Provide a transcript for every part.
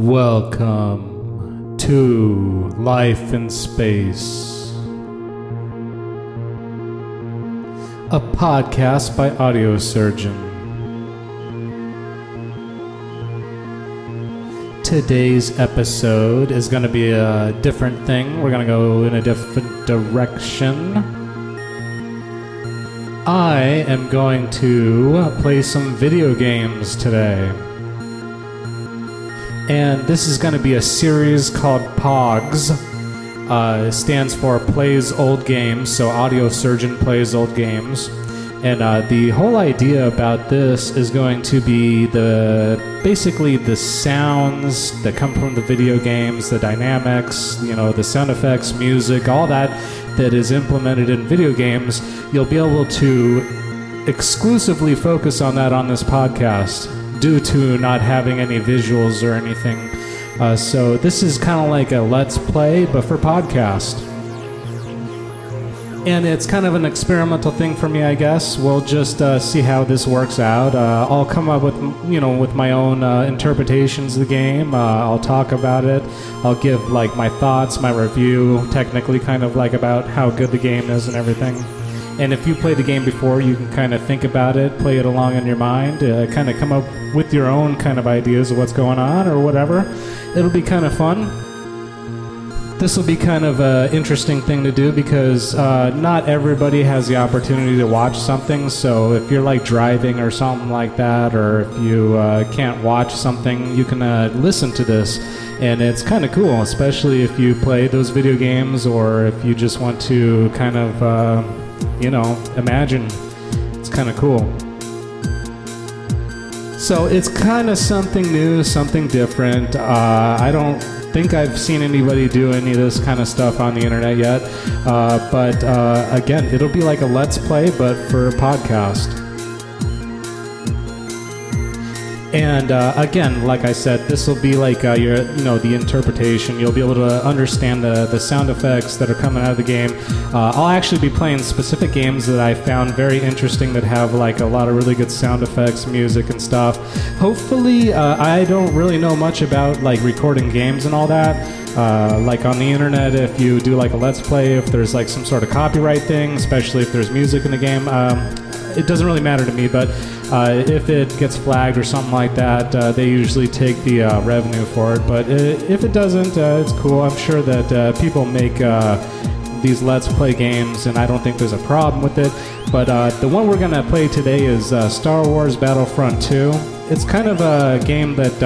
Welcome to Life in Space, a podcast by Audio Surgeon. Today's episode is going to be a different thing. We're going to go in a different direction. I am going to play some video games today. And this is going to be a series called POGS. Uh, stands for Plays Old Games, so Audio Surgeon Plays Old Games. And uh, the whole idea about this is going to be the basically the sounds that come from the video games, the dynamics, you know, the sound effects, music, all that that is implemented in video games. You'll be able to exclusively focus on that on this podcast due to not having any visuals or anything. Uh, so this is kind of like a let's play, but for podcast. And it's kind of an experimental thing for me, I guess. We'll just uh, see how this works out. Uh, I'll come up with, you know, with my own uh, interpretations of the game. Uh, I'll talk about it. I'll give like my thoughts, my review, technically, kind of like about how good the game is and everything. And if you played the game before, you can kind of think about it, play it along in your mind, uh, kind of come up with your own kind of ideas of what's going on or whatever. It'll be kind of fun. This will be kind of an interesting thing to do because uh, not everybody has the opportunity to watch something. So if you're like driving or something like that, or if you uh, can't watch something, you can uh, listen to this. And it's kind of cool, especially if you play those video games or if you just want to kind of uh, you know, imagine. It's kind of cool. So it's kind of something new, something different. Uh, I don't think I've seen anybody do any of this kind of stuff on the internet yet. Uh, but uh, again, it'll be like a let's play, but for a podcast. And uh, again, like I said, this will be like uh, your, you know, the interpretation. You'll be able to understand the, the sound effects that are coming out of the game. Uh, I'll actually be playing specific games that I found very interesting that have like a lot of really good sound effects, music, and stuff. Hopefully, uh, I don't really know much about like recording games and all that. Uh, like on the internet, if you do like a let's play, if there's like some sort of copyright thing, especially if there's music in the game, um, it doesn't really matter to me. But uh, if it gets flagged or something like that, uh, they usually take the uh, revenue for it. But if it doesn't, uh, it's cool. I'm sure that uh, people make uh, these Let's Play games, and I don't think there's a problem with it. But the one we're going to play today is Star Wars Battlefront 2. It's kind of a game that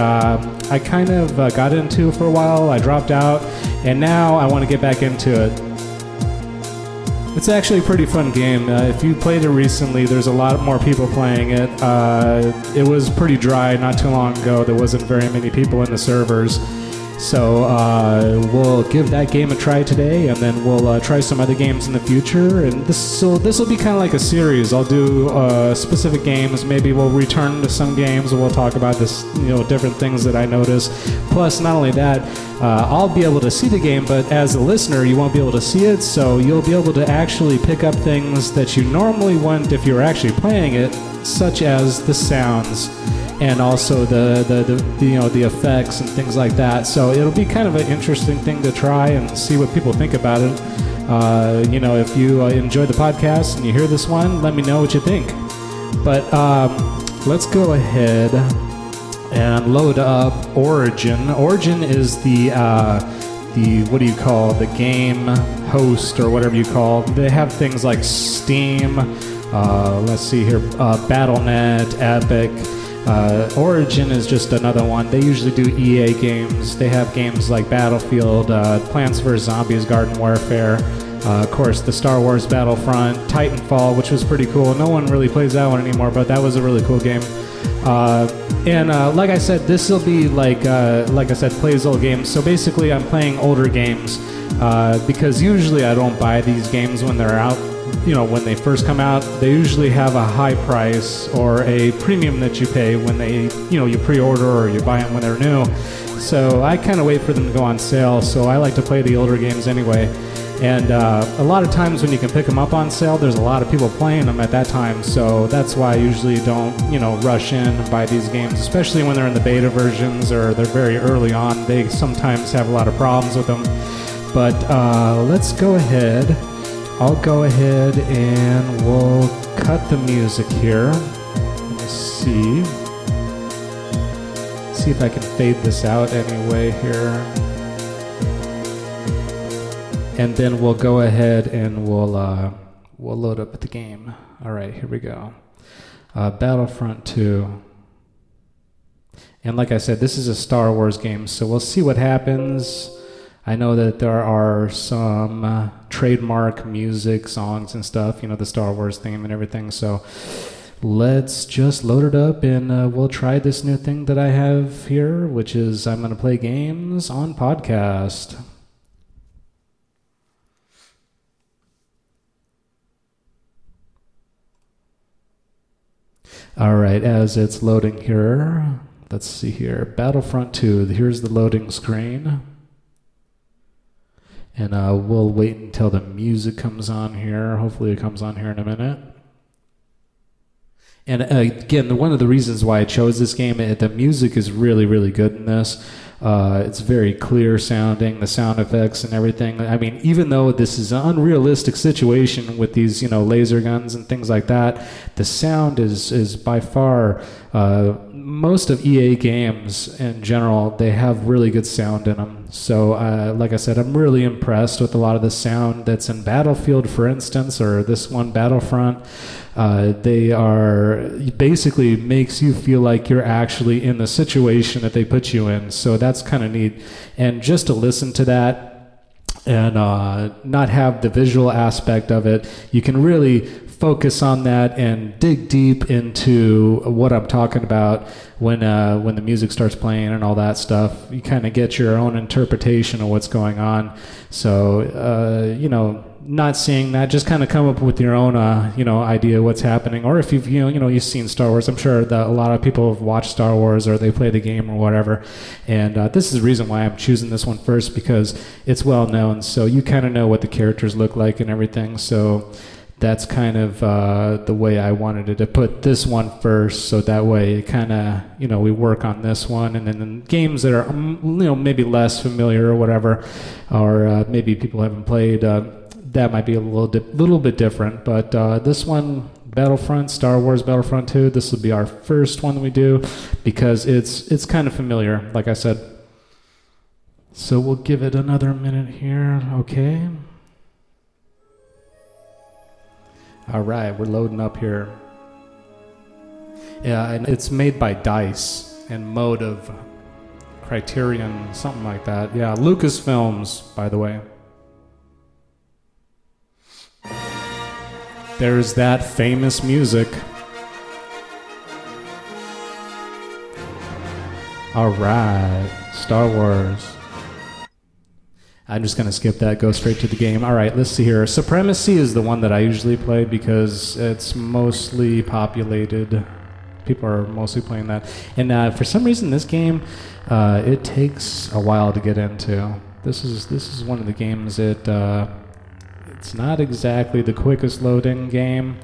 I kind of got into for a while. I dropped out, and now I want to get back into it. It's actually a pretty fun game. Uh, if you played it recently, there's a lot more people playing it. Uh, it was pretty dry not too long ago. There wasn't very many people in the servers. So uh, we'll give that game a try today, and then we'll uh, try some other games in the future. And this so this will be kind of like a series. I'll do uh, specific games. Maybe we'll return to some games, and we'll talk about this, you know, different things that I notice. Plus, not only that, uh, I'll be able to see the game, but as a listener, you won't be able to see it. So you'll be able to actually pick up things that you normally wouldn't if you were actually playing it, such as the sounds and also the, the, the, you know the effects and things like that. So it'll be kind of an interesting thing to try and see what people think about it. Uh, you know, if you uh, enjoy the podcast and you hear this one, let me know what you think. But um, let's go ahead and load up Origin. Origin is the uh, the what do you call the game host or whatever you call. They have things like Steam. Uh, let's see here, uh, BattleNet, Epic. Uh, Origin is just another one. They usually do EA games. They have games like Battlefield, uh, Plants vs. Zombies, Garden Warfare, uh, of course, the Star Wars Battlefront, Titanfall, which was pretty cool. No one really plays that one anymore, but that was a really cool game. Uh, and uh, like I said, this will be like uh, like I said, plays old games. So basically, I'm playing older games because usually I don't buy these games when they're out you know, when they first come out, they usually have a high price or a premium that you pay when they, you know, you pre-order or you buy them when they're new. So I kind of wait for them to go on sale. So I like to play the older games anyway. And uh, a lot of times when you can pick them up on sale, there's a lot of people playing them at that time. So that's why I usually don't, you know, rush in and buy these games, especially when they're in the beta versions or they're very early on. They sometimes have a lot of problems with them. But uh, let's go ahead. I'll go ahead and we'll cut the music here. Let's see. See if I can fade this out anyway here and then we'll go ahead and we'll uh, we'll load up the game. All right, here we go. Uh, Battlefront 2. And like I said, this is a Star Wars game, so we'll see what happens. I know that there are some uh, trademark music, songs, and stuff, you know, the Star Wars theme and everything. So let's just load it up and uh, we'll try this new thing that I have here, which is I'm going to play games on podcast. All right, as it's loading here, let's see here. Battlefront 2, here's the loading screen. And uh, we'll wait until the music comes on here. Hopefully, it comes on here in a minute. And uh, again, one of the reasons why I chose this game, the music is really, really good in this. Uh, it's very clear sounding, the sound effects and everything. I mean, even though this is an unrealistic situation with these, you know, laser guns and things like that, the sound is is by far uh, most of EA games in general. They have really good sound in them. So, uh, like I said, I'm really impressed with a lot of the sound that's in Battlefield, for instance, or this one Battlefront. Uh, they are basically makes you feel like you're actually in the situation that they put you in. So that's kind of neat. And just to listen to that and uh, not have the visual aspect of it, you can really focus on that and dig deep into what I'm talking about when uh, when the music starts playing and all that stuff. You kind of get your own interpretation of what's going on. So uh, you know not seeing that, just kind of come up with your own, uh, you know, idea what's happening. Or if you've, you know, you know, you've seen Star Wars, I'm sure that a lot of people have watched Star Wars or they play the game or whatever. And uh, this is the reason why I'm choosing this one first because it's well known. So you kind of know what the characters look like and everything. So that's kind of uh, the way I wanted it to put this one first, so that way it kind of you know we work on this one, and then games that are um, you know maybe less familiar or whatever, or uh, maybe people haven't played uh, that might be a little di- little bit different. But uh, this one, Battlefront, Star Wars Battlefront 2, this will be our first one that we do because it's it's kind of familiar, like I said. So we'll give it another minute here. Okay. All right, we're loading up here. Yeah, and it's made by Dice and Motive Criterion, something like that. Yeah, Lucasfilms, by the way. There's that famous music. All right, Star Wars. I'm just going to skip that, go straight to the game. All right, let's see here. Supremacy is the one that I usually play because it's mostly populated. People are mostly playing that. And uh, for some reason, this game, uh, it takes a while to get into. This is this is one of the games that uh, it's not exactly the quickest loading game.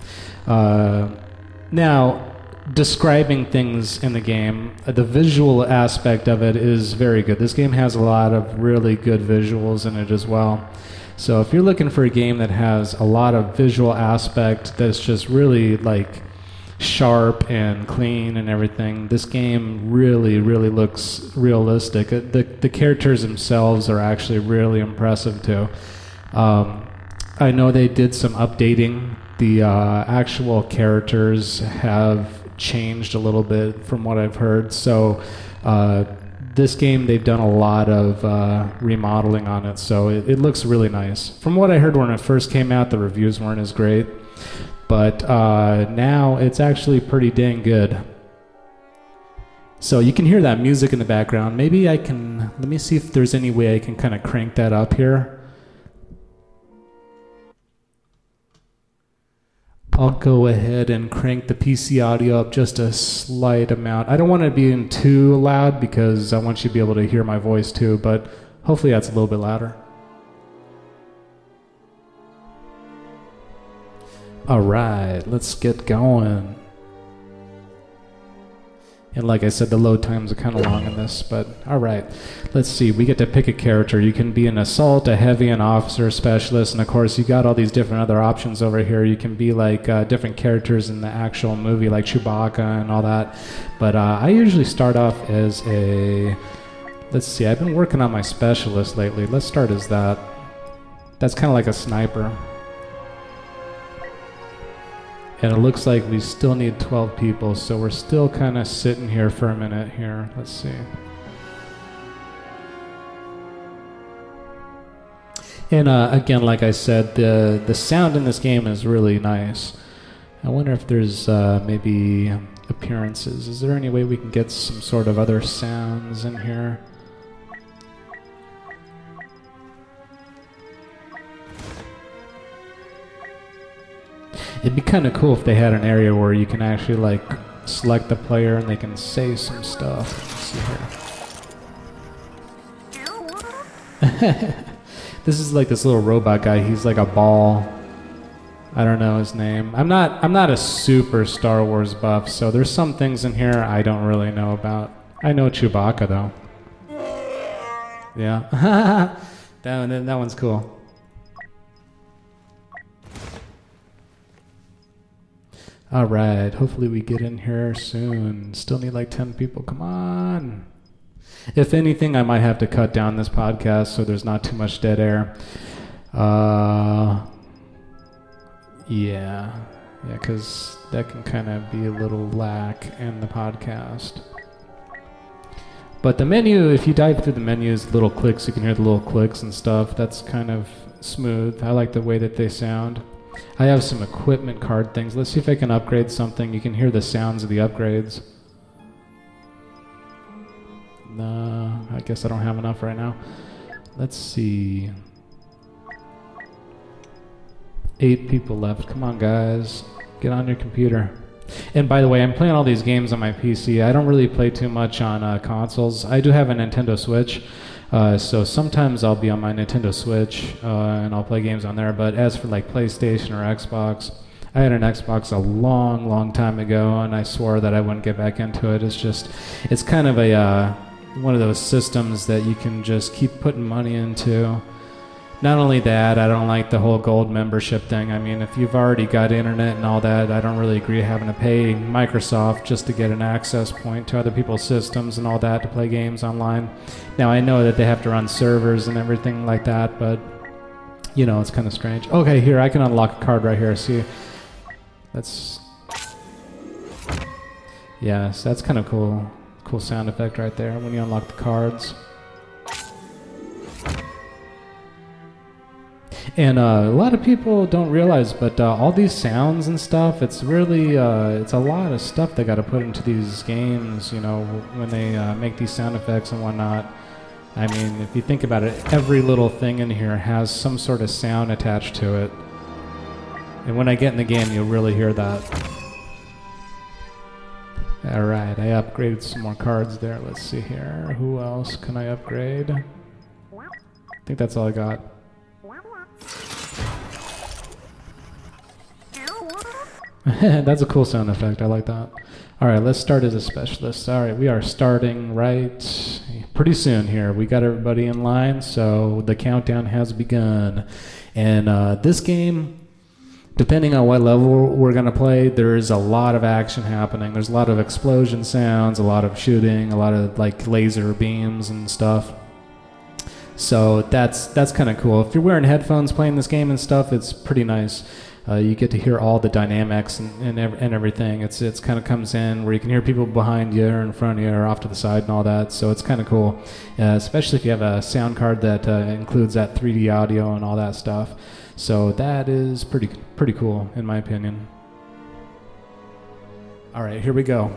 Uh, now, describing things in the game, uh, the visual aspect of it is very good. This game has a lot of really good visuals in it as well. So if you're looking for a game that has a lot of visual aspect that's just really like sharp and clean and everything, this game really, really looks realistic. Uh, the the characters themselves are actually really impressive too. Um, I know they did some updating. The uh, actual characters have changed a little bit from what I've heard. So, uh, this game, they've done a lot of uh, remodeling on it. So, it, it, looks really nice. From what I heard when it first came out, the reviews weren't as great. But uh, now it's actually pretty dang good. So, you can hear that music in the background. Maybe I can. Let me see if there's any way I can kind of crank that up here. I'll go ahead and crank the PC audio up just a slight amount. I don't want it to be too loud because I want you to be able to hear my voice too, but hopefully that's a little bit louder. All right, let's get going. And like I said, the load times are kind of long in this, but all right. Let's see. We get to pick a character. You can be an assault, a heavy, an officer, a specialist, and of course, you got all these different other options over here. You can be like uh, different characters in the actual movie, like Chewbacca and all that. But uh, I usually start off as a. Let's see. I've been working on my specialist lately. Let's start as that. That's kind of like a sniper. And it looks like we still need 12 people, so we're still kind of sitting here for a minute here. Let's see. And uh, again, like I said, the the sound in this game is really nice. I wonder if there's uh, maybe appearances. Is there any way we can get some sort of other sounds in here? It'd be kind of cool if they had an area where you can actually like select the player and they can say some stuff. Let's see here. this is like this little robot guy. He's like a ball. I don't know his name. I'm not I'm not a super Star Wars buff, so there's some things in here I don't really know about. I know Chewbacca though. Yeah. that, one, that one's cool. All right. Hopefully we get in here soon. Still need like 10 people. Come on. If anything, I might have to cut down this podcast so there's not too much dead air. Uh, yeah. Yeah, because that can kind of be a little lack in the podcast. But the menu, if you dive through the menus, little clicks, you can hear the little clicks and stuff. That's kind of smooth. I like the way that they sound. I have some equipment card things. Let's see if I can upgrade something. You can hear the sounds of the upgrades. No, I guess I don't have enough right now. Let's see. Eight people left. Come on, guys. Get on your computer. And by the way, I'm playing all these games on my PC. I don't really play too much on uh, consoles. I do have a Nintendo Switch. Uh, so sometimes I'll be on my Nintendo Switch uh, and I'll play games on there. But as for like PlayStation or Xbox, I had an Xbox a long, long time ago, and I swore that I wouldn't get back into it. It's just, it's kind of a uh, one of those systems that you can just keep putting money into not only that, I don't like the whole gold membership thing. I mean, if you've already got internet and all that, I don't really agree having to pay Microsoft just to get an access point to other people's systems and all that to play games online. Now, I know that they have to run servers and everything like that, but you know, it's kind of strange. Okay, here, I can unlock a card right here. See, that's. Yes, that's kind of cool. Cool sound effect right there when you unlock the cards. And uh, a lot of people don't realize, but uh, all these sounds and stuff, it's really, uh, it's a lot of stuff they got to put into these games, you know, when they uh, make these sound effects and whatnot. I mean, if you think about it, every little thing in here has some sort of sound attached to it. And when I get in the game, you'll really hear that. All right, I upgraded some more cards there. Let's see here. Who else can I upgrade? I think that's all I got. That's a cool sound effect. I like that. All right, let's start as a specialist. All right, we are starting right pretty soon here. We got everybody in line, so the countdown has begun. And uh, this game, depending on what level we're going to play, there is a lot of action happening. There's a lot of explosion sounds, a lot of shooting, a lot of like laser beams and stuff. So that's that's kind of cool. If you're wearing headphones playing this game and stuff, it's pretty nice. Uh, you get to hear all the dynamics and, and, and everything. It's it's kind of comes in where you can hear people behind you or in front of you or off to the side and all that. So it's kind of cool, uh, especially if you have a sound card that uh, includes that 3D audio and all that stuff. So that is pretty pretty cool in my opinion. All right, here we go.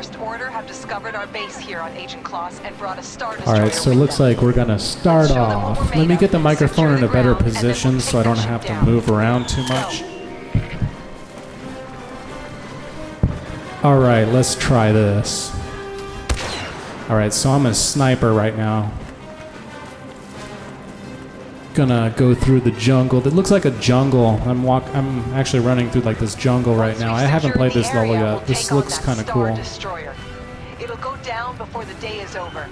First Order have discovered our base here on Ajan Kloss and brought a Star Destroyer All right, so it looks them. like we're gonna start off. Let me get the microphone in a better position so I don't have to move around too much. All right, let's try this. All right, so I'm a sniper right now. Gonna go through the jungle. It looks like a jungle. I'm walk. I'm actually running through like this jungle right now. I haven't played this level yet. This looks kind of cool. Destroyer. It'll go down before the day is over.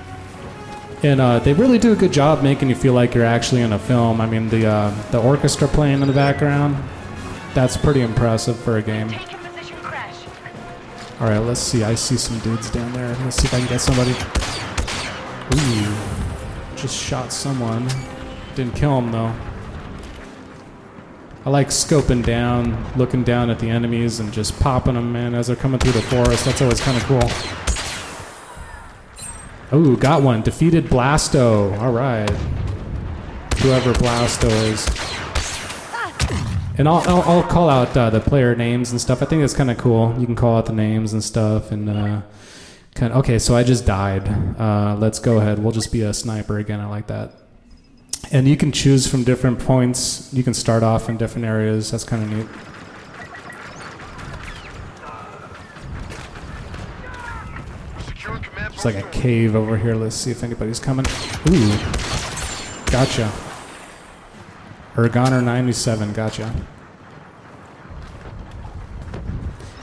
And uh, they really do a good job making you feel like you're actually in a film. I mean, the uh, the orchestra playing in the background, that's pretty impressive for a game. Take a position, crash. All right, let's see. I see some dudes down there. Let's see if I can get somebody. Ooh, just shot someone. Didn't kill him though. I like scoping down, looking down at the enemies, and just popping them, man, as they're coming through the forest. That's always kind of cool. Ooh, got one. Defeated Blasto. All right. Whoever Blasto is. And I'll, I'll, I'll call out uh, the player names and stuff. I think that's kind of cool. You can call out the names and stuff. And uh, kind okay, so I just died. Uh, let's go ahead. We'll just be a sniper again. I like that. And you can choose from different points. You can start off in different areas. That's kind of neat. It's like a cave over here. Let's see if anybody's coming. Ooh. Gotcha. Ergoner 97. Gotcha.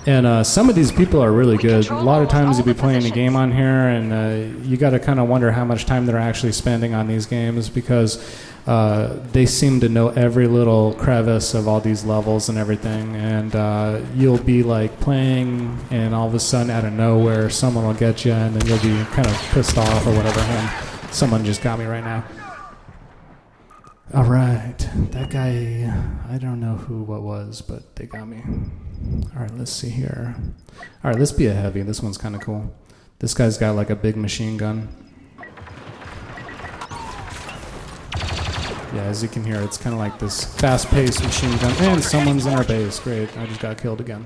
And uh, some of these people are really good. A lot of times you'll be playing a game on here, and uh, you got to kind of wonder how much time they're actually spending on these games because uh, they seem to know every little crevice of all these levels and everything. And uh, you'll be like playing, and all of a sudden, out of nowhere, someone will get you, and then you'll be kind of pissed off or whatever. And someone just got me right now. All right, that guy, I don't know who what was, but they got me. All right, let's see here. All right, let's be a heavy. This one's kind of cool. This guy's got like a big machine gun. Yeah, as you can hear, it's kind of like this fast-paced machine gun. And someone's in our base. Great, I just got killed again.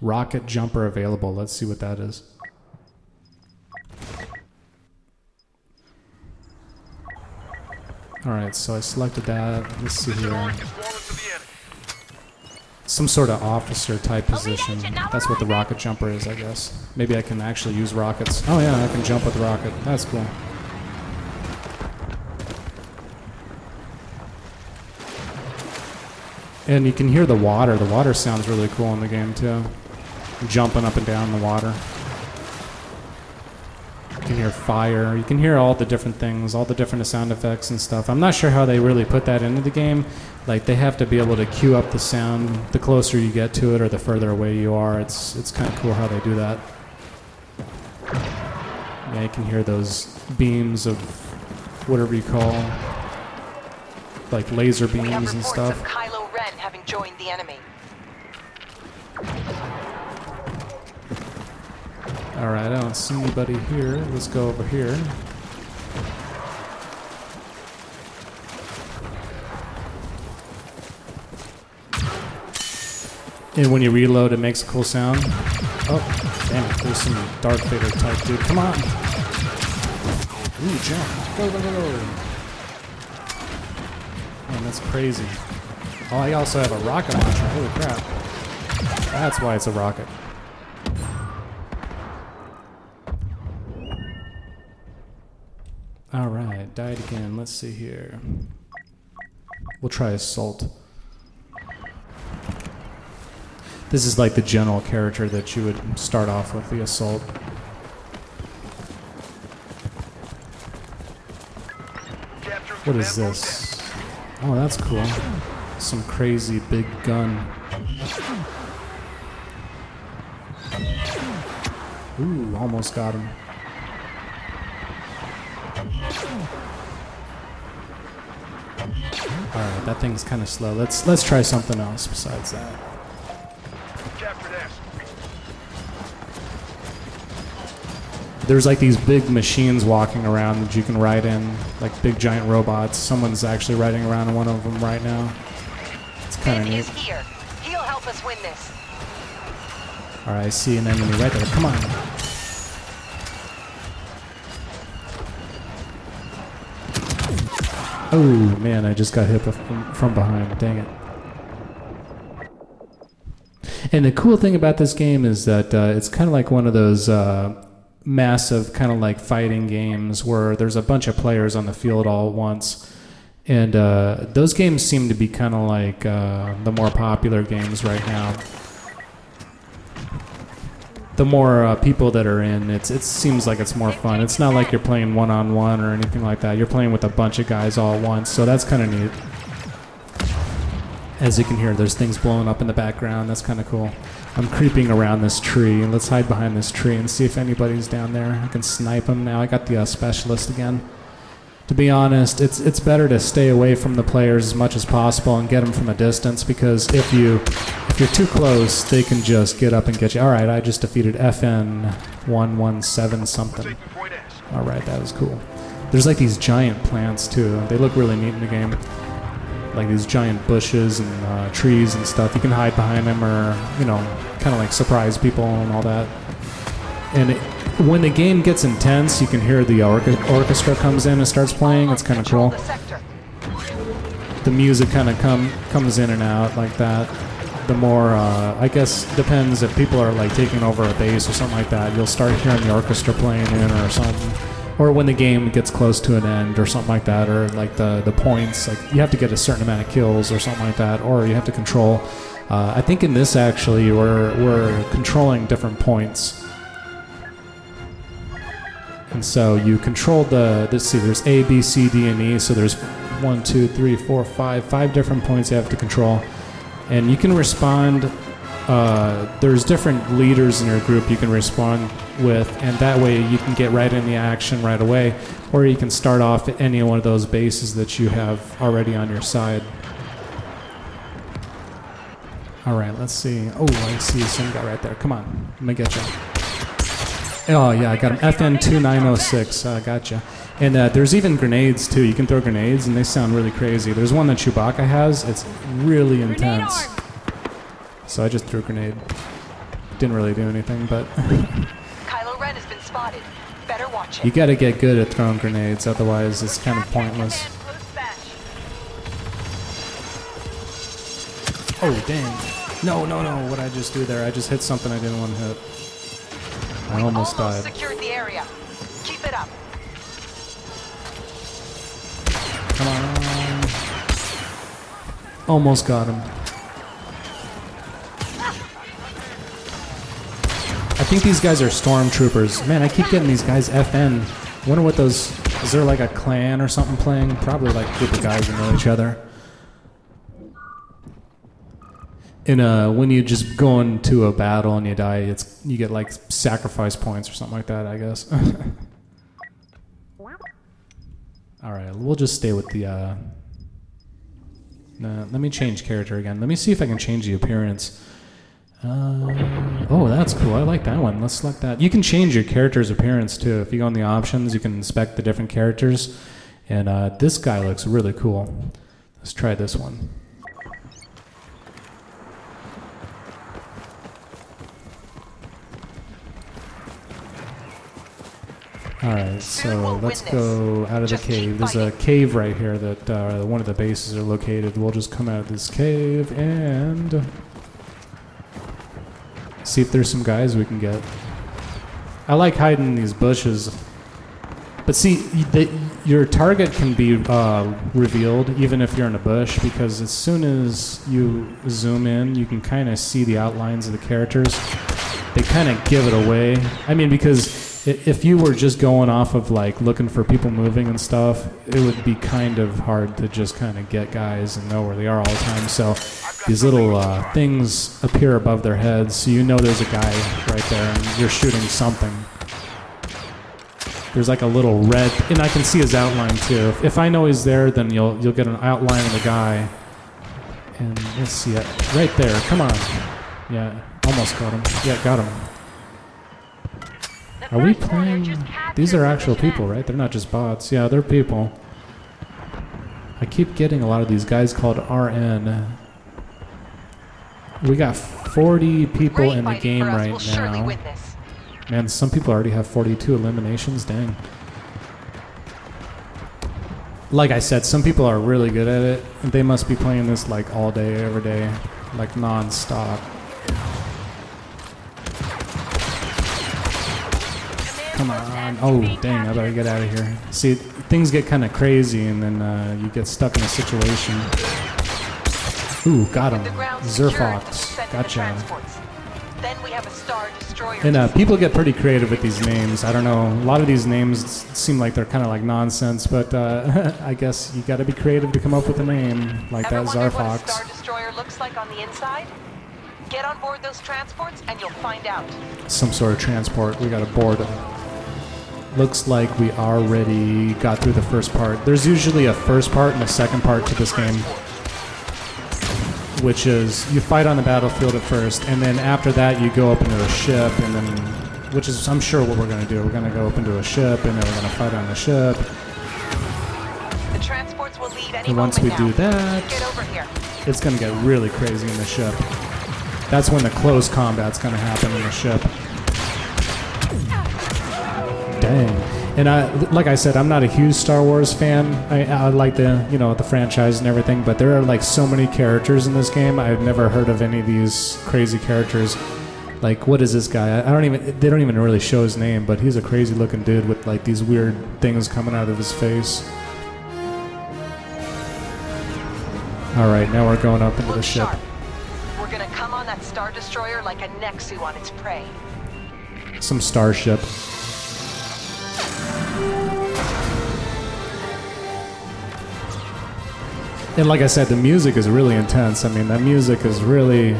Rocket jumper available. Let's see what that is. All right, so I selected that. Let's see here. Some sort of officer type position. That's what the rocket jumper is, I guess. Maybe I can actually use rockets. Oh yeah, I can jump with rocket. That's cool. And you can hear the water. The water sounds really cool in the game too. Jumping up and down in the water. You can hear fire. You can hear all the different things, all the different sound effects and stuff. I'm not sure how they really put that into the game. Like they have to be able to cue up the sound the closer you get to it or the further away you are. It's it's kind of cool how they do that. Yeah, you can hear those beams of whatever you call like laser We have beams and stuff. of Kylo Ren having joined the enemy. All right, I don't see anybody here. Let's go over here. And when you reload, it makes a cool sound. Oh, damn it! There's some Darth Vader type dude. Come on! Ooh, jump! Go, go, go, go! Man, that's crazy. Oh, I also have a rocket launcher. Holy crap! That's why it's a rocket. All right, died again. Let's see here. We'll try assault. This is like the general character that you would start off with the assault. What is this? Oh, that's cool. Some crazy big gun. Ooh, almost got him. All right, that thing's kind of slow. Let's let's try something else besides that. There's like these big machines walking around that you can ride in, like big giant robots. Someone's actually riding around in one of them right now. It's kind of neat. is here. He'll help us win this. All right, I see an enemy right there. Come on. Oh man, I just got hit from, behind. Dang it. And the cool thing about this game is that uh, it's kind of like one of those uh, massive kind of like fighting games where there's a bunch of players on the field all at once. And uh, those games seem to be kind of like uh, the more popular games right now. The more uh, people that are in, it's it seems like it's more fun. It's not like you're playing one on one or anything like that. You're playing with a bunch of guys all at once, so that's kind of neat. As you can hear, there's things blowing up in the background. That's kind of cool. I'm creeping around this tree. Let's hide behind this tree and see if anybody's down there. I can snipe them now. I got the uh, specialist again. To be honest, it's it's better to stay away from the players as much as possible and get them from a distance because if you if you're too close, they can just get up and get you. All right, I just defeated FN 117 something. All right, that was cool. There's like these giant plants too. They look really neat in the game like these giant bushes and uh, trees and stuff. You can hide behind them or, you know, kind of like surprise people and all that. And it, when the game gets intense, you can hear the orchestra comes in and starts playing. It's kind of cool. the. Music kind of come comes in and out like that. The more, uh, I guess, depends if people are like taking over a base or something like that. You'll start hearing the orchestra playing in or something or when the game gets close to an end or something like that or like the, the points like you have to get a certain amount of kills or something like that or you have to control uh, i think in this actually we're, we're controlling different points and so you control the let's see there's a b c d and e so there's one two three four five five different points you have to control and you can respond uh, there's different leaders in your group you can respond with, and that way you can get right in the action right away, or you can start off at any one of those bases that you have already on your side. All right, let's see. Oh, I see some guy right there. Come on, let me get you. Oh yeah, I got him. FN two nine zero six. I gotcha. And uh, there's even grenades too. You can throw grenades, and they sound really crazy. There's one that Chewbacca has. It's really intense. So I just threw a grenade. Didn't really do anything, but Kylo Ren has been spotted. Better watch it. you got to get good at throwing grenades. Otherwise, it's kind of pointless. Oh dang! No, no, no! What I just do there? I just hit something I didn't want to hit. I We almost died. secured the area. Keep it up. Come on! Almost got him. I think these guys are stormtroopers. Man, I keep getting these guys FN. Wonder what those. Is there like a clan or something playing? Probably like a group of guys who know each other. In a, when you just go into a battle and you die, it's you get like sacrifice points or something like that. I guess. All right, we'll just stay with the. Uh, no, let me change character again. Let me see if I can change the appearance. Uh, oh, that's cool. I like that one. Let's select that. You can change your character's appearance too. If you go in the options, you can inspect the different characters. And uh, this guy looks really cool. Let's try this one. All right, so let's go out of the Just keep cave. There's a cave right here that uh, one of the bases are located. We'll just come out of this cave and see if there's some guys we can get. I like hiding in these bushes. But see, the, your target can be uh, revealed even if you're in a bush because as soon as you zoom in, you can kind of see the outlines of the characters. They kind of give it away. I mean, because if you were just going off of like looking for people moving and stuff, it would be kind of hard to just kind of get guys and know where they are all the time. So these little uh, things appear above their heads, so you know there's a guy right there, and you're shooting something. There's like a little red, and I can see his outline too. If, I know he's there, then you'll you'll get an outline of the guy. And let's see it right there. Come on, yeah, almost got him. Yeah, got him. Are we playing? These are actual people, right? They're not just bots. Yeah, they're people. I keep getting a lot of these guys called RN. We got 40 people Great in the game right we'll now. Man, some people already have 42 eliminations. Dang. Like I said, some people are really good at it. They must be playing this like all day, every day, like non-stop. Oh, dang, I better get out of here. See, things get kind of crazy and then uh, you get stuck in a situation. Ooh, got him. The ground secured, Zerfox. send in the Gotcha. Then we have a Star Destroyer. And uh, people get pretty creative with these names. I don't know. A lot of these names seem like they're kind of like nonsense, but uh, I guess you got to be creative to come up with a name like Ever that a Star Destroyer looks like on the inside? Get on board those transports and you'll find out. Some sort of transport. We got to board it. Looks like we already got through the first part. There's usually a first part and a second part to this game, which is you fight on the battlefield at first, and then after that you go up into a ship, and then, which is I'm sure what we're gonna do. We're gonna go up into a ship, and then we're gonna fight on the ship. The transports will leave any And once we now. do that- Get over here. it's going to get really crazy in the ship. That's when the close combat's going to happen in the ship. Dang. And I, like I said, I'm not a huge Star Wars fan. I, I like the, you know, the franchise and everything, but there are like so many characters in this game. I've never heard of any of these crazy characters. Like, what is this guy? I don't even. They don't even really show his name, but he's a crazy looking dude with like these weird things coming out of his face. All right, now we're going up into the ship. sharp. We're gonna come on that Star Destroyer like a Nexu on its prey. some starship. And like I said, the music is really intense. I mean, that music is really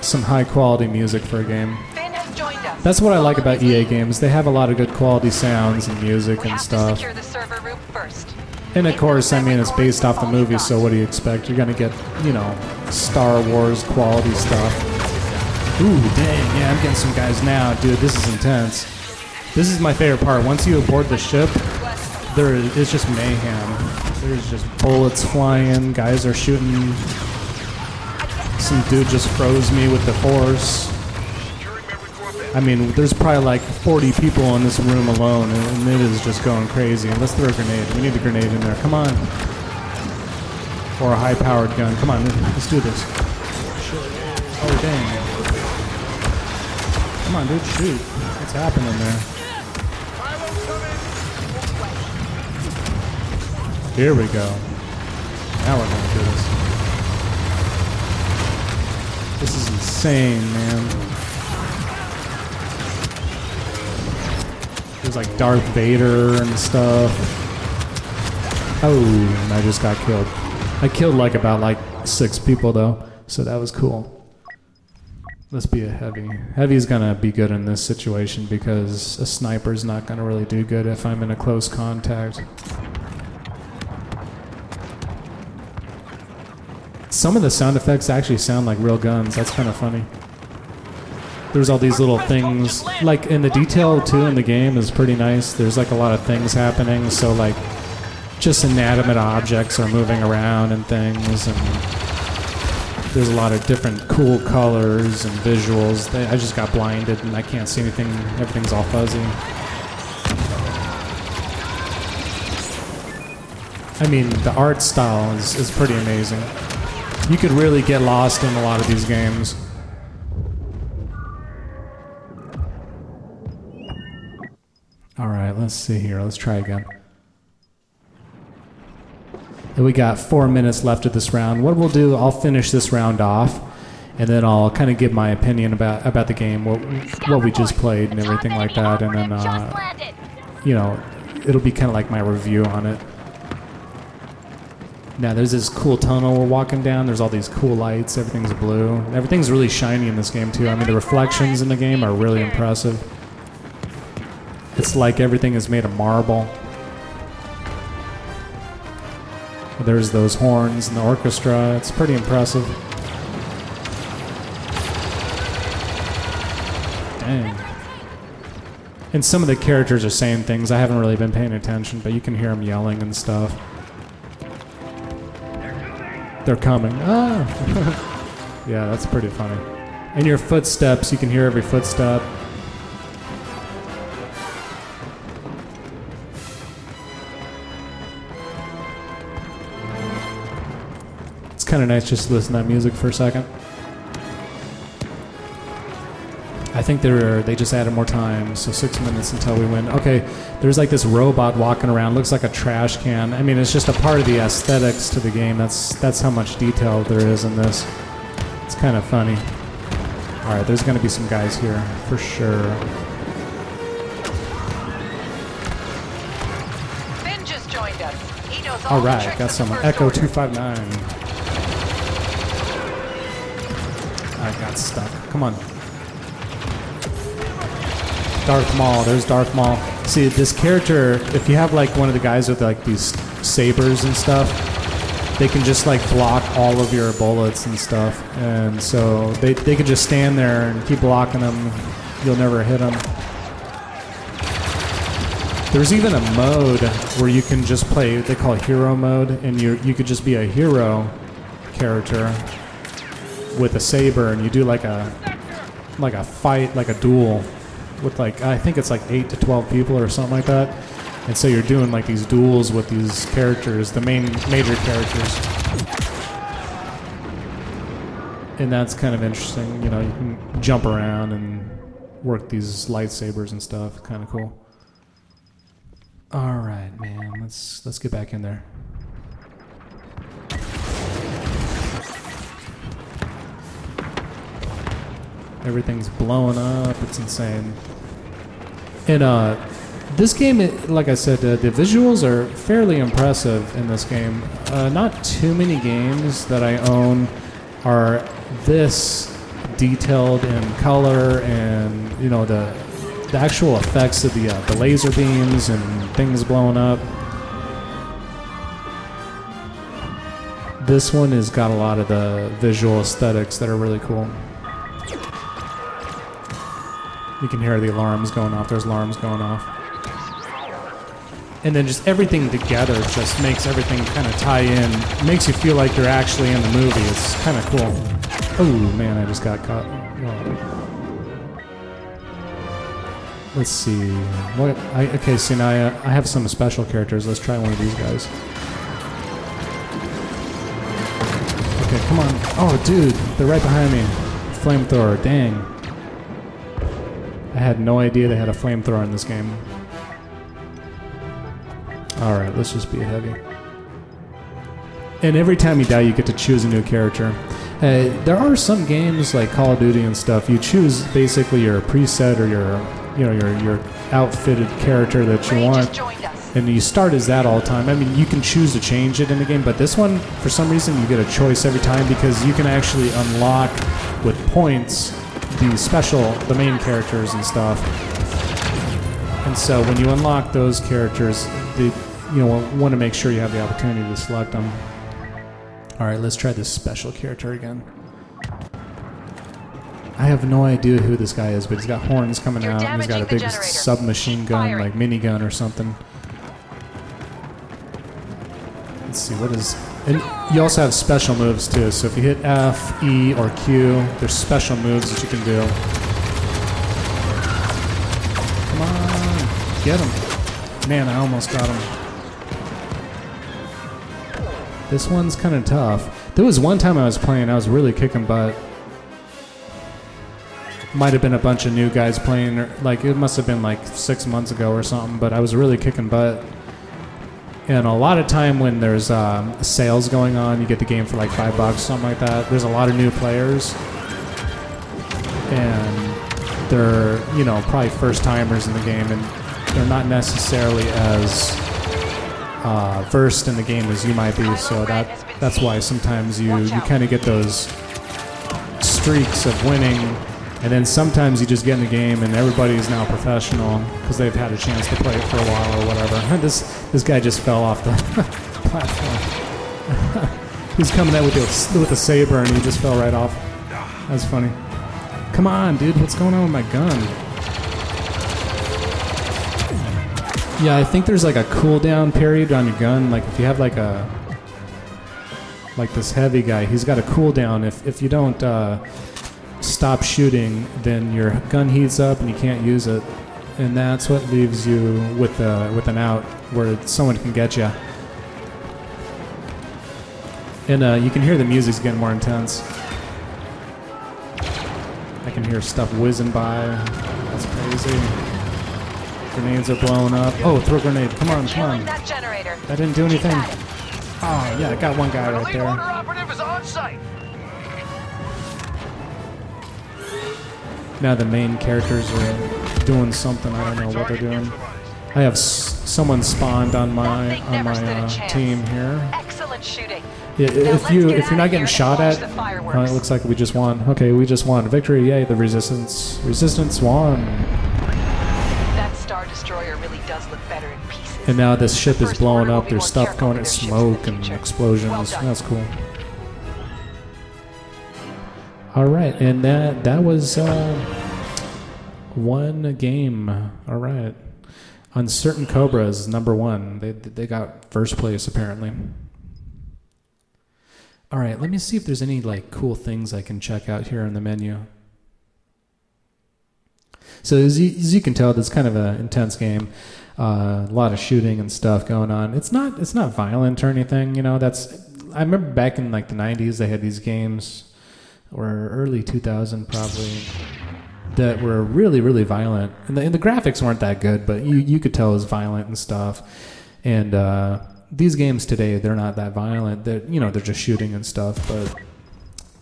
some high quality music for a game. Finn has joined us. That's what I like about EA games. They have a lot of good quality sounds and music and stuff. secure the server room first. And of course, I mean, it's based off the movie, so what do you expect? You're gonna get, you know, Star Wars quality stuff. Ooh, dang, yeah, I'm getting some guys now. Dude, this is intense. This is my favorite part. Once you aboard the ship, there is, it's just mayhem. There's just bullets flying, guys are shooting. Some dude just froze me with the force. I mean, there's probably like 40 people in this room alone, and it is just going crazy. Let's throw a grenade. We need a grenade in there. Come on. Or a high-powered gun. Come on, let's do this. Oh dang! Come on, dude, shoot! What's happening there? Here we go. Now we're gonna do this. This is insane, man. There's like Darth Vader and stuff. Oh, and I just got killed. I killed like about like six people though, so that was cool. Let's be a heavy. Heavy's gonna be good in this situation because a sniper's not gonna really do good if I'm in a close contact. Some of the sound effects actually sound like real guns. That's kind of funny. There's all these little things, like in the detail too in the game is pretty nice. There's like a lot of things happening, so like just inanimate objects are moving around and things, and there's a lot of different cool colors and visuals. I just got blinded and I can't see anything. Everything's all fuzzy. I mean, the art style is, is pretty amazing. You could really get lost in a lot of these games. All right, let's see here. Let's try again. And we got four minutes left of this round. What we'll do, I'll finish this round off, and then I'll kind of give my opinion about about the game, what what we just played, and everything like that, and then uh, you know, it'll be kind of like my review on it. Now there's this cool tunnel we're walking down. There's all these cool lights. Everything's blue. Everything's really shiny in this game too. I mean, the reflections in the game are really impressive. It's like everything is made of marble. There's those horns and the orchestra. It's pretty impressive. Dang. And some of the characters are saying things. I haven't really been paying attention, but you can hear them yelling and stuff. They're coming. Ah! yeah, that's pretty funny. And your footsteps, you can hear every footstep. It's kind of nice just to listen to that music for a second. I think they're they just added more time, so six minutes until we win. Okay, there's like this robot walking around, looks like a trash can. I mean, it's just a part of the aesthetics to the game. That's that's how much detail there is in this. It's kind of funny. All right, there's gonna be some guys here for sure. Finn just joined us. He knows all All right, got some Echo two five nine. I got stuck. Come on. Darth Maul. There's Darth Maul. See this character. If you have like one of the guys with like these sabers and stuff, they can just like block all of your bullets and stuff, and so they they can just stand there and keep blocking them. You'll never hit them. There's even a mode where you can just play. They call it hero mode, and you you could just be a hero character with a saber, and you do like a like a fight, like a duel with like I think it's like eight to twelve people or something like that. And so you're doing like these duels with these characters, the main major characters. And that's kind of interesting. You know, you can jump around and work these lightsabers and stuff. Kind of cool. All right, man. Let's let's get back in there. Everything's blowing up. It's insane. And uh, this game, like I said, uh, the visuals are fairly impressive in this game. Uh, not too many games that I own are this detailed in color and you know the the actual effects of the uh, the laser beams and things blowing up. This one has got a lot of the visual aesthetics that are really cool. You can hear the alarms going off. There's alarms going off. And then just everything together just makes everything kind of tie in. Makes you feel like you're actually in the movie. It's kind of cool. Oh man, I just got caught. Let's see. What? I, okay, see now I, uh, I have some special characters. Let's try one of these guys. Okay, come on. Oh, dude, they're right behind me. Flamethrower. Dang. I had no idea they had a flamethrower in this game. Alright, let's just be heavy. And every time you die, you get to choose a new character. Uh, there are some games like Call of Duty and stuff. You choose basically your preset or your, you know, your your outfitted character that you want just joined us. and you start as that all the time. I mean, you can choose to change it in the game, but this one, for some reason, you get a choice every time because you can actually unlock with points the special, the main characters and stuff. And so when you unlock those characters, the, you know, want to make sure you have the opportunity to select them. All right, let's try this special character again. I have no idea who this guy is, but he's got horns coming You're out. And he's got a big submachine gun, Firing. like minigun or something. Let's see, what is. And you also have special moves too. So if you hit F, E, or Q, there's special moves that you can do. Come on, get him. Man, I almost got him. This one's kind of tough. There was one time I was playing, I was really kicking butt. Might have been a bunch of new guys playing, or like it must have been like six months ago or something, but I was really kicking butt. And a lot of time when there's um, sales going on, you get the game for like five bucks, something like that. There's a lot of new players, and they're you know probably first timers in the game, and they're not necessarily as uh, versed in the game as you might be. So that that's why sometimes you you kind of get those streaks of winning, and then sometimes you just get in the game and everybody is now professional because they've had a chance to play it for a while or whatever. this this guy just fell off the platform. He's coming out with the, with a saber and he just fell right off. That's funny. Come on, dude, what's going on with my gun? Yeah, I think there's like a cooldown period on your gun. Like if you have like a like this heavy guy, he's got a cooldown. If if you don't uh, stop shooting, then your gun heats up and you can't use it, and that's what leaves you with uh, with an out where someone can get you. And uh, you can hear the music's getting more intense. I can hear stuff whizzing by. That's crazy. Grenades are blowing up. Oh, throw a grenade. Come on, come on. that generator. That didn't do anything. Oh, yeah, I got one guy right there. Now the main characters are doing something. I don't know what they're doing. I have s- someone spawned on my on my uh, team here. Excellent shooting. Yeah, if you if you're not getting shot at, it looks like we just won. Okay, we just won. Victory! Yay! The resistance resistance won. That star destroyer really does look better in pieces. And now this ship is blowing up. There's stuff going at in smoke and explosions. That's cool. All right, and that that was uh, one game. All right, Uncertain Cobras number one. They they got first place apparently. All right, let me see if there's any like cool things I can check out here in the menu. So as you, as you can tell, it's kind of an intense game. Uh, a lot of shooting and stuff going on. It's not it's not violent or anything. You know, that's I remember back in like the '90s they had these games, or early 2000 probably, that were really really violent, and the, and the graphics weren't that good, but you you could tell it was violent and stuff. And uh, these games today they're not that violent. They're you know they're just shooting and stuff, but.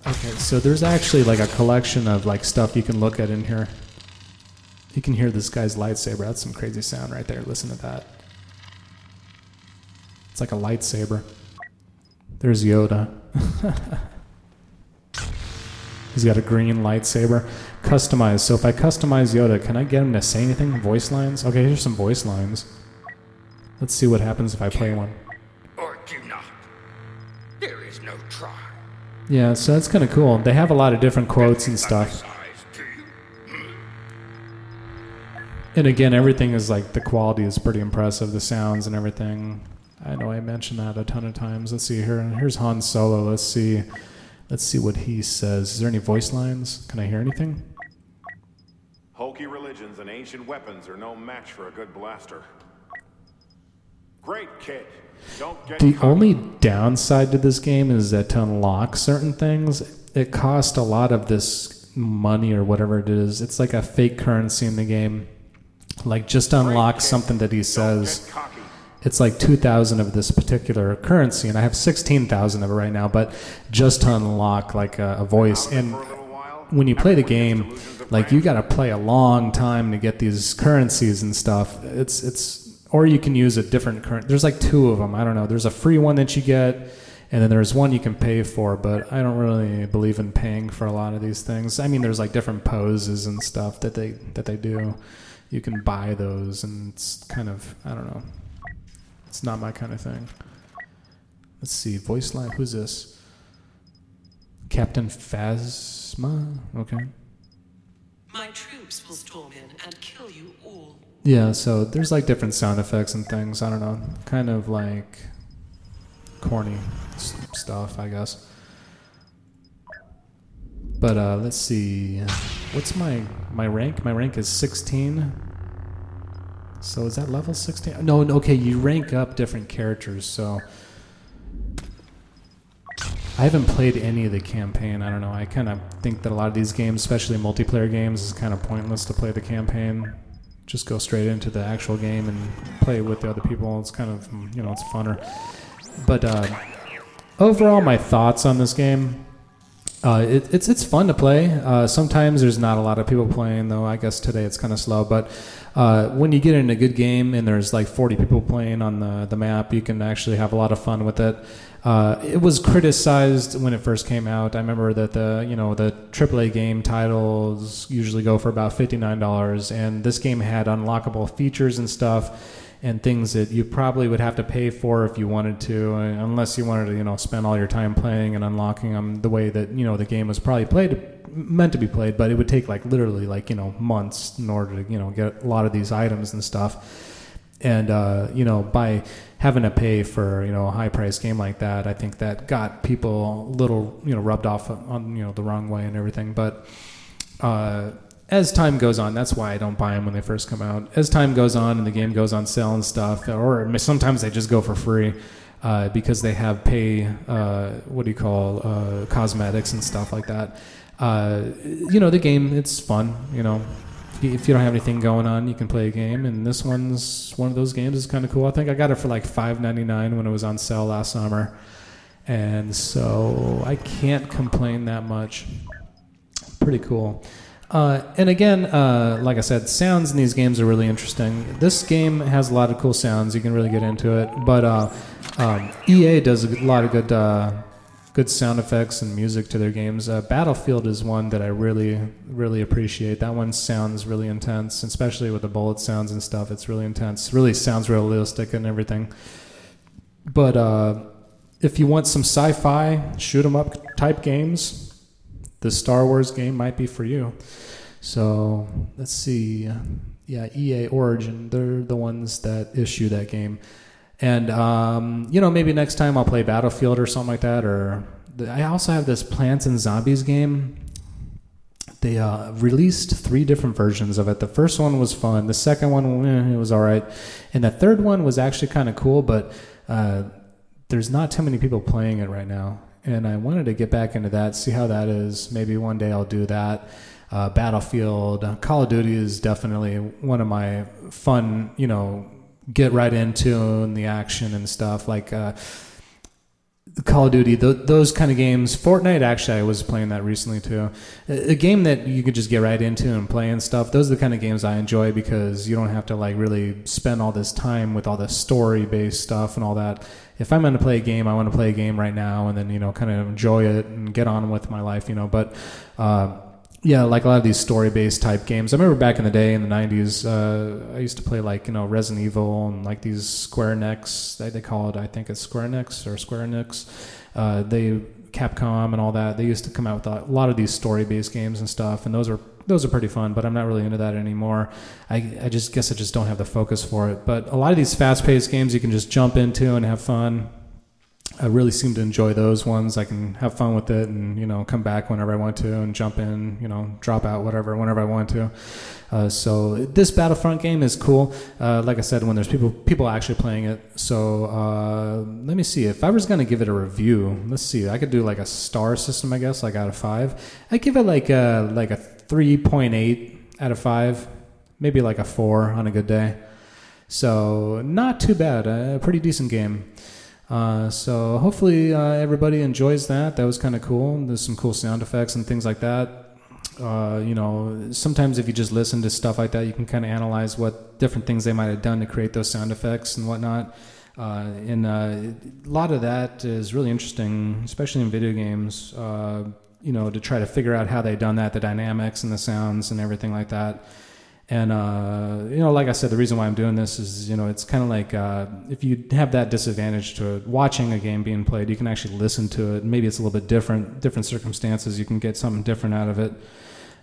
Okay, so there's actually like a collection of like stuff you can look at in here. You can hear this guy's lightsaber. That's some crazy sound right there. Listen to that. It's like a lightsaber. There's Yoda. He's got a green lightsaber. Customized. So if I customize Yoda, can I get him to say anything? Voice lines? Okay, here's some voice lines. Let's see what happens if I play one. or do not. There is no try. Yeah, so that's kind of cool. They have a lot of different quotes and stuff. You. Hmm. And again, everything is like the quality is pretty impressive. The sounds and everything. I know I mentioned that a ton of times. Let's see here. Here's Han Solo. Let's see. Let's see what he says. Is there any voice lines? Can I hear anything? Hokey religions and ancient weapons are no match for a good blaster. Great kid. Don't get The cocky. only downside to this game is that to unlock certain things, it costs a lot of this money or whatever it is. It's like a fake currency in the game. Like just unlock something that he says. It's like 2000 of this particular currency and i have 16000 of it right now but just to unlock like a, a voice. And For a little while, when you play the game like you got to play a long time to get these currencies and stuff. It's it's or you can use a different current there's like two of them i don't know. There's a free one that you get and then there's one you can pay for but i don't really believe in paying for a lot of these things. I mean there's like different poses and stuff that they that they do. You can buy those and it's kind of i don't know it's not my kind of thing. Let's see, voice line. Who's this? Captain Phasma. Okay. My troops will storm in and kill you all. Yeah. So there's like different sound effects and things. I don't know. Kind of like corny stuff, I guess. But uh, let's see. What's my my rank? My rank is 16. So is that level 16? No, okay, you rank up different characters, so I haven't played any of the campaign. I don't know. I kind of think that a lot of these games, especially multiplayer games, is kind of pointless to play the campaign. Just go straight into the actual game and play with the other people. It's kind of, you know, it's funner. But uh, overall, my thoughts on this game. Uh, it, it's it's fun to play. Uh, sometimes there's not a lot of people playing, though. I guess today it's kind of slow. But uh, when you get in a good game and there's like 40 people playing on the, the map, you can actually have a lot of fun with it. Uh, it was criticized when it first came out. I remember that the you know the AAA game titles usually go for about $59, and this game had unlockable features and stuff and things that you probably would have to pay for if you wanted to, uh, unless you wanted to, you know, spend all your time playing and unlocking them the way that you know the game was probably played, meant to be played. But it would take like literally like you know months in order to you know get a lot of these items and stuff. And uh, you know, by having to pay for you know a high price game like that, I think that got people a little you know rubbed off on you know the wrong way and everything. But uh, as time goes on, that's why I don't buy them when they first come out. As time goes on and the game goes on sale and stuff, or sometimes they just go for free uh, because they have pay, uh, what do you call, uh, cosmetics and stuff like that. uh, you know, the game it's fun. You know, if you, don't have anything going on, you can play a game. And this one's one of those games. is kind of cool. I think I got it for like five ninety nine when it was on sale last summer, and so I can't complain that much. Pretty cool. Uh, and again, uh, like I said, sounds in these games are really interesting. This game has a lot of cool sounds. You can really get into it. But uh, um, EA does a lot of good, uh, good sound effects and music to their games. Uh, Battlefield is one that I really, really appreciate. That one sounds really intense, especially with the bullet sounds and stuff. It's really intense. Really sounds realistic and everything. But uh, if you want some sci-fi shoot 'em up type games, the Star Wars game might be for you. So let's see. Yeah, EA Origin, they're the ones that issue that game. And, um, you know, maybe next time I'll play Battlefield or something like that. Or I also have this Plants and Zombies game. They uh, released three different versions of it. The first one was fun. The second one, eh, it was all right. And the third one was actually kind of cool, but uh, there's not too many people playing it right now and I wanted to get back into that, see how that is. Maybe one day I'll do that. Uh, Battlefield, uh, Call of Duty is definitely one of my fun, you know, get right into the action and stuff. Like uh, Call of Duty, th- those kind of games. Fortnite, actually, I was playing that recently too. A, a, game that you could just get right into and play and stuff. Those are the kind of games I enjoy because you don't have to like really spend all this time with all the story based stuff and all that. If I'm going to play a game, I want to play a game right now and then you know kind of enjoy it and get on with my life, you know. But uh, yeah, like a lot of these story-based type games. I remember back in the day in the '90s, uh, I used to play like you know Resident Evil and like these Square Enix. They, they call it, I think it's Square Enix or Square Enix. Uh, they Capcom and all that. They used to come out with a lot of these story-based games and stuff, and those are those are pretty fun. But I'm not really into that anymore. I I just guess I just don't have the focus for it. But a lot of these fast-paced games you can just jump into and have fun. I really seem to enjoy those ones. I can have fun with it and, you know, come back whenever I want to and jump in, you know, drop out, whatever, whenever I want to. Uh, so this Battlefront game is cool. Uh, like I said, when there's people people actually playing it. So uh, let me see. If I was going to give it a review, let's see. I could do like a star system, I guess, like out of five. I give it like a, like a 3.8 out of five, maybe like a four on a good day. So not too bad. A pretty decent game. Uh, so hopefully uh, everybody enjoys that. That was kind of cool. There's some cool sound effects and things like that. Uh, you know, sometimes if you just listen to stuff like that, you can kind of analyze what different things they might have done to create those sound effects and whatnot. Uh, and uh, a lot of that is really interesting, especially in video games. Uh, you know, to try to figure out how they've done that, the dynamics and the sounds and everything like that. And uh, you know, like I said, the reason why I'm doing this is, you know, it's kind of like uh, if you have that disadvantage to watching a game being played, you can actually listen to it. Maybe it's a little bit different, different circumstances. You can get something different out of it.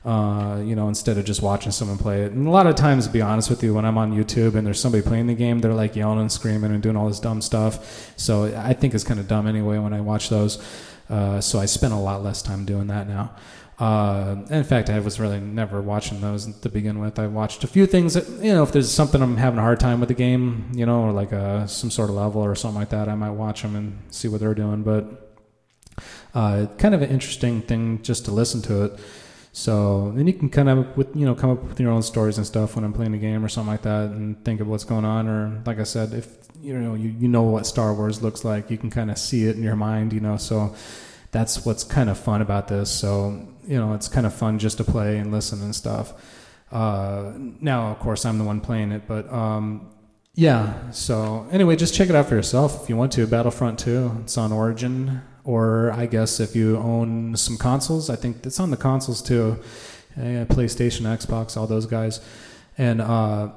Uh, you know, instead of just watching someone play it. And a lot of times, to be honest with you, when I'm on YouTube and there's somebody playing the game, they're like yelling and screaming and doing all this dumb stuff. So I think it's kind of dumb anyway when I watch those. Uh, so I spend a lot less time doing that now. Uh, in fact, I was really never watching those to begin with. I watched a few things that, you know, if there's something I'm having a hard time with the game, you know, or like a, uh, some sort of level or something like that, I might watch them and see what they're doing. But uh, kind of an interesting thing just to listen to it. So then you can kind of with you know come up with your own stories and stuff when I'm playing a game or something like that, and think of what's going on. Or like I said, if you know you, you know what Star Wars looks like, you can kind of see it in your mind, you know. So that's what's kind of fun about this. So you know, it's kind of fun just to play and listen and stuff. Uh, now, of course, I'm the one playing it, but um, yeah. So anyway, just check it out for yourself if you want to. Battlefront 2, it's on Origin, or I guess if you own some consoles, I think it's on the consoles too. Uh, PlayStation, Xbox, all those guys, and. Uh,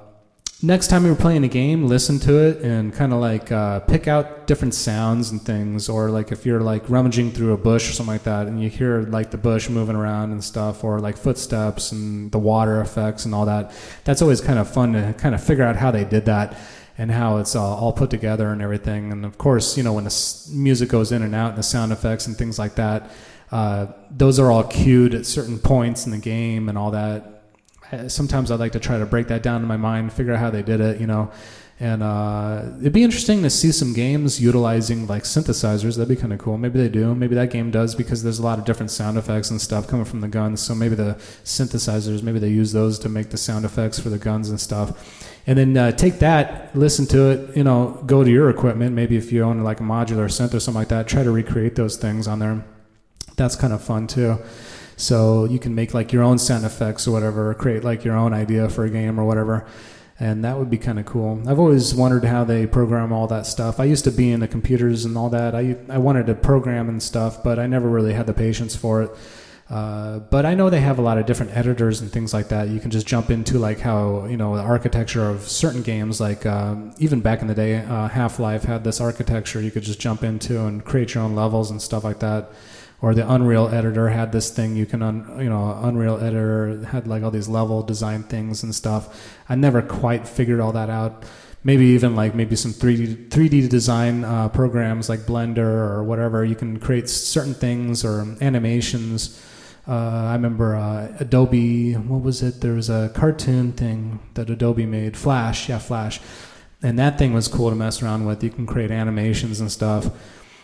next time you're playing a game, listen to it and kind of like uh, pick out different sounds and things. Or like if you're like rummaging through a bush or something like that, and you hear like the bush moving around and stuff, or like footsteps and the water effects and all that. That's always kind of fun to kind of figure out how they did that and how it's all, all put together and everything. And of course, you know when the music goes in and out and the sound effects and things like that. Uh, those are all cued at certain points in the game and all that sometimes I like to try to break that down in my mind, figure out how they did it, you know. And uh, it'd be interesting to see some games utilizing like synthesizers. That'd be kind of cool. Maybe they do. Maybe that game does because there's a lot of different sound effects and stuff coming from the guns. So maybe the synthesizers, maybe they use those to make the sound effects for the guns and stuff. And then uh, take that, listen to it. You know, go to your equipment. Maybe if you own like a modular synth or something like that, try to recreate those things on there. That's kind of fun too. So you can make like your own sound effects or whatever, or create like your own idea for a game or whatever and that would be kind of cool. I've always wondered how they program all that stuff. I used to be in the computers and all that. I I wanted to program and stuff, but I never really had the patience for it. Uh, but I know they have a lot of different editors and things like that. You can just jump into like how you know the architecture of certain games, like um, even back in the day, uh, Half Life had this architecture you could just jump into and create your own levels and stuff like that or the Unreal editor had this thing you can un, you know Unreal editor had like all these level design things and stuff. I never quite figured all that out. Maybe even like maybe some 3D 3D design uh, programs like Blender or whatever. You can create certain things or animations. Uh, I remember uh, Adobe. What was it? There was a cartoon thing that Adobe made. Flash, yeah, Flash, and that thing was cool to mess around with. You can create animations and stuff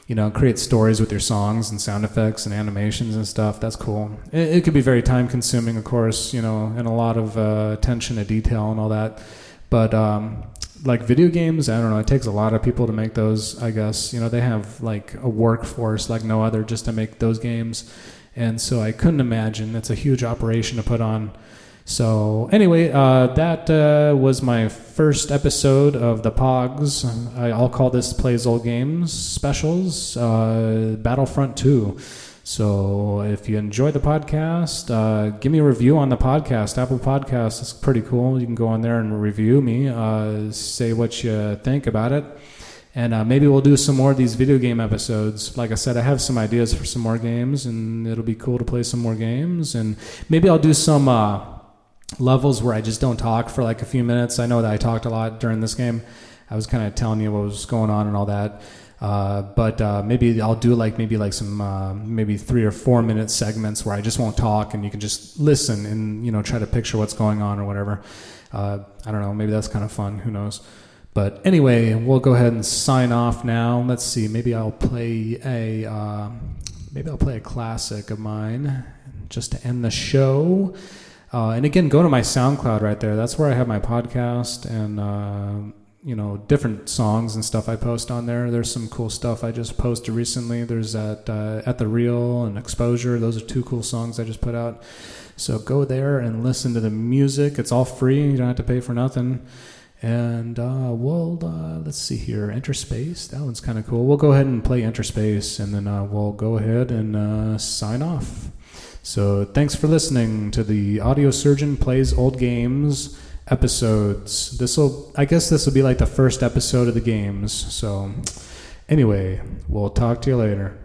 you know, create stories with your songs and sound effects and animations and stuff. That's cool. It, it could be very time consuming, of course, you know, and a lot of uh, attention to detail and all that. But um, like video games, I don't know, it takes a lot of people to make those, I guess. You know, they have like a workforce like no other just to make those games. And so I couldn't imagine. It's a huge operation to put on so anyway, uh, that uh, was my first episode of the Pogs. I, will call this Plays Old Games Specials uh, Battlefront 2. So if you enjoy the podcast, uh, give me a review on the podcast. Apple Podcast is pretty cool. You can go on there and review me, uh, say what you think about it. And uh, maybe we'll do some more of these video game episodes. Like I said, I have some ideas for some more games, and it'll be cool to play some more games. And maybe I'll do some levels where I just don't talk for like a few minutes. I know that I talked a lot during this game. I was kind of telling you what was going on and all that. Uh, but uh, maybe I'll do like maybe like some uh, maybe three or four minute segments where I just won't talk and you can just listen and you know try to picture what's going on or whatever. Uh, I don't know. Maybe that's kind of fun. Who knows? But anyway, we'll go ahead and sign off now. Let's see. Maybe I'll play a uh, maybe I'll play a classic of mine just to end the show. Uh, and again, go to my SoundCloud right there. That's where I have my podcast and uh, you know different songs and stuff I post on there. There's some cool stuff I just posted recently. There's at uh, at the real and exposure. Those are two cool songs I just put out. So go there and listen to the music. It's all free. You don't have to pay for nothing. And uh, we'll uh, let's see here, Enter Space. That one's kind of cool. We'll go ahead and play Enter Space, and then uh, we'll go ahead and sign off. So thanks for listening to the Audio Surgeon Plays Old Games episodes. This will, I guess, this will be like the first episode of the games. So, anyway, we'll talk to you later.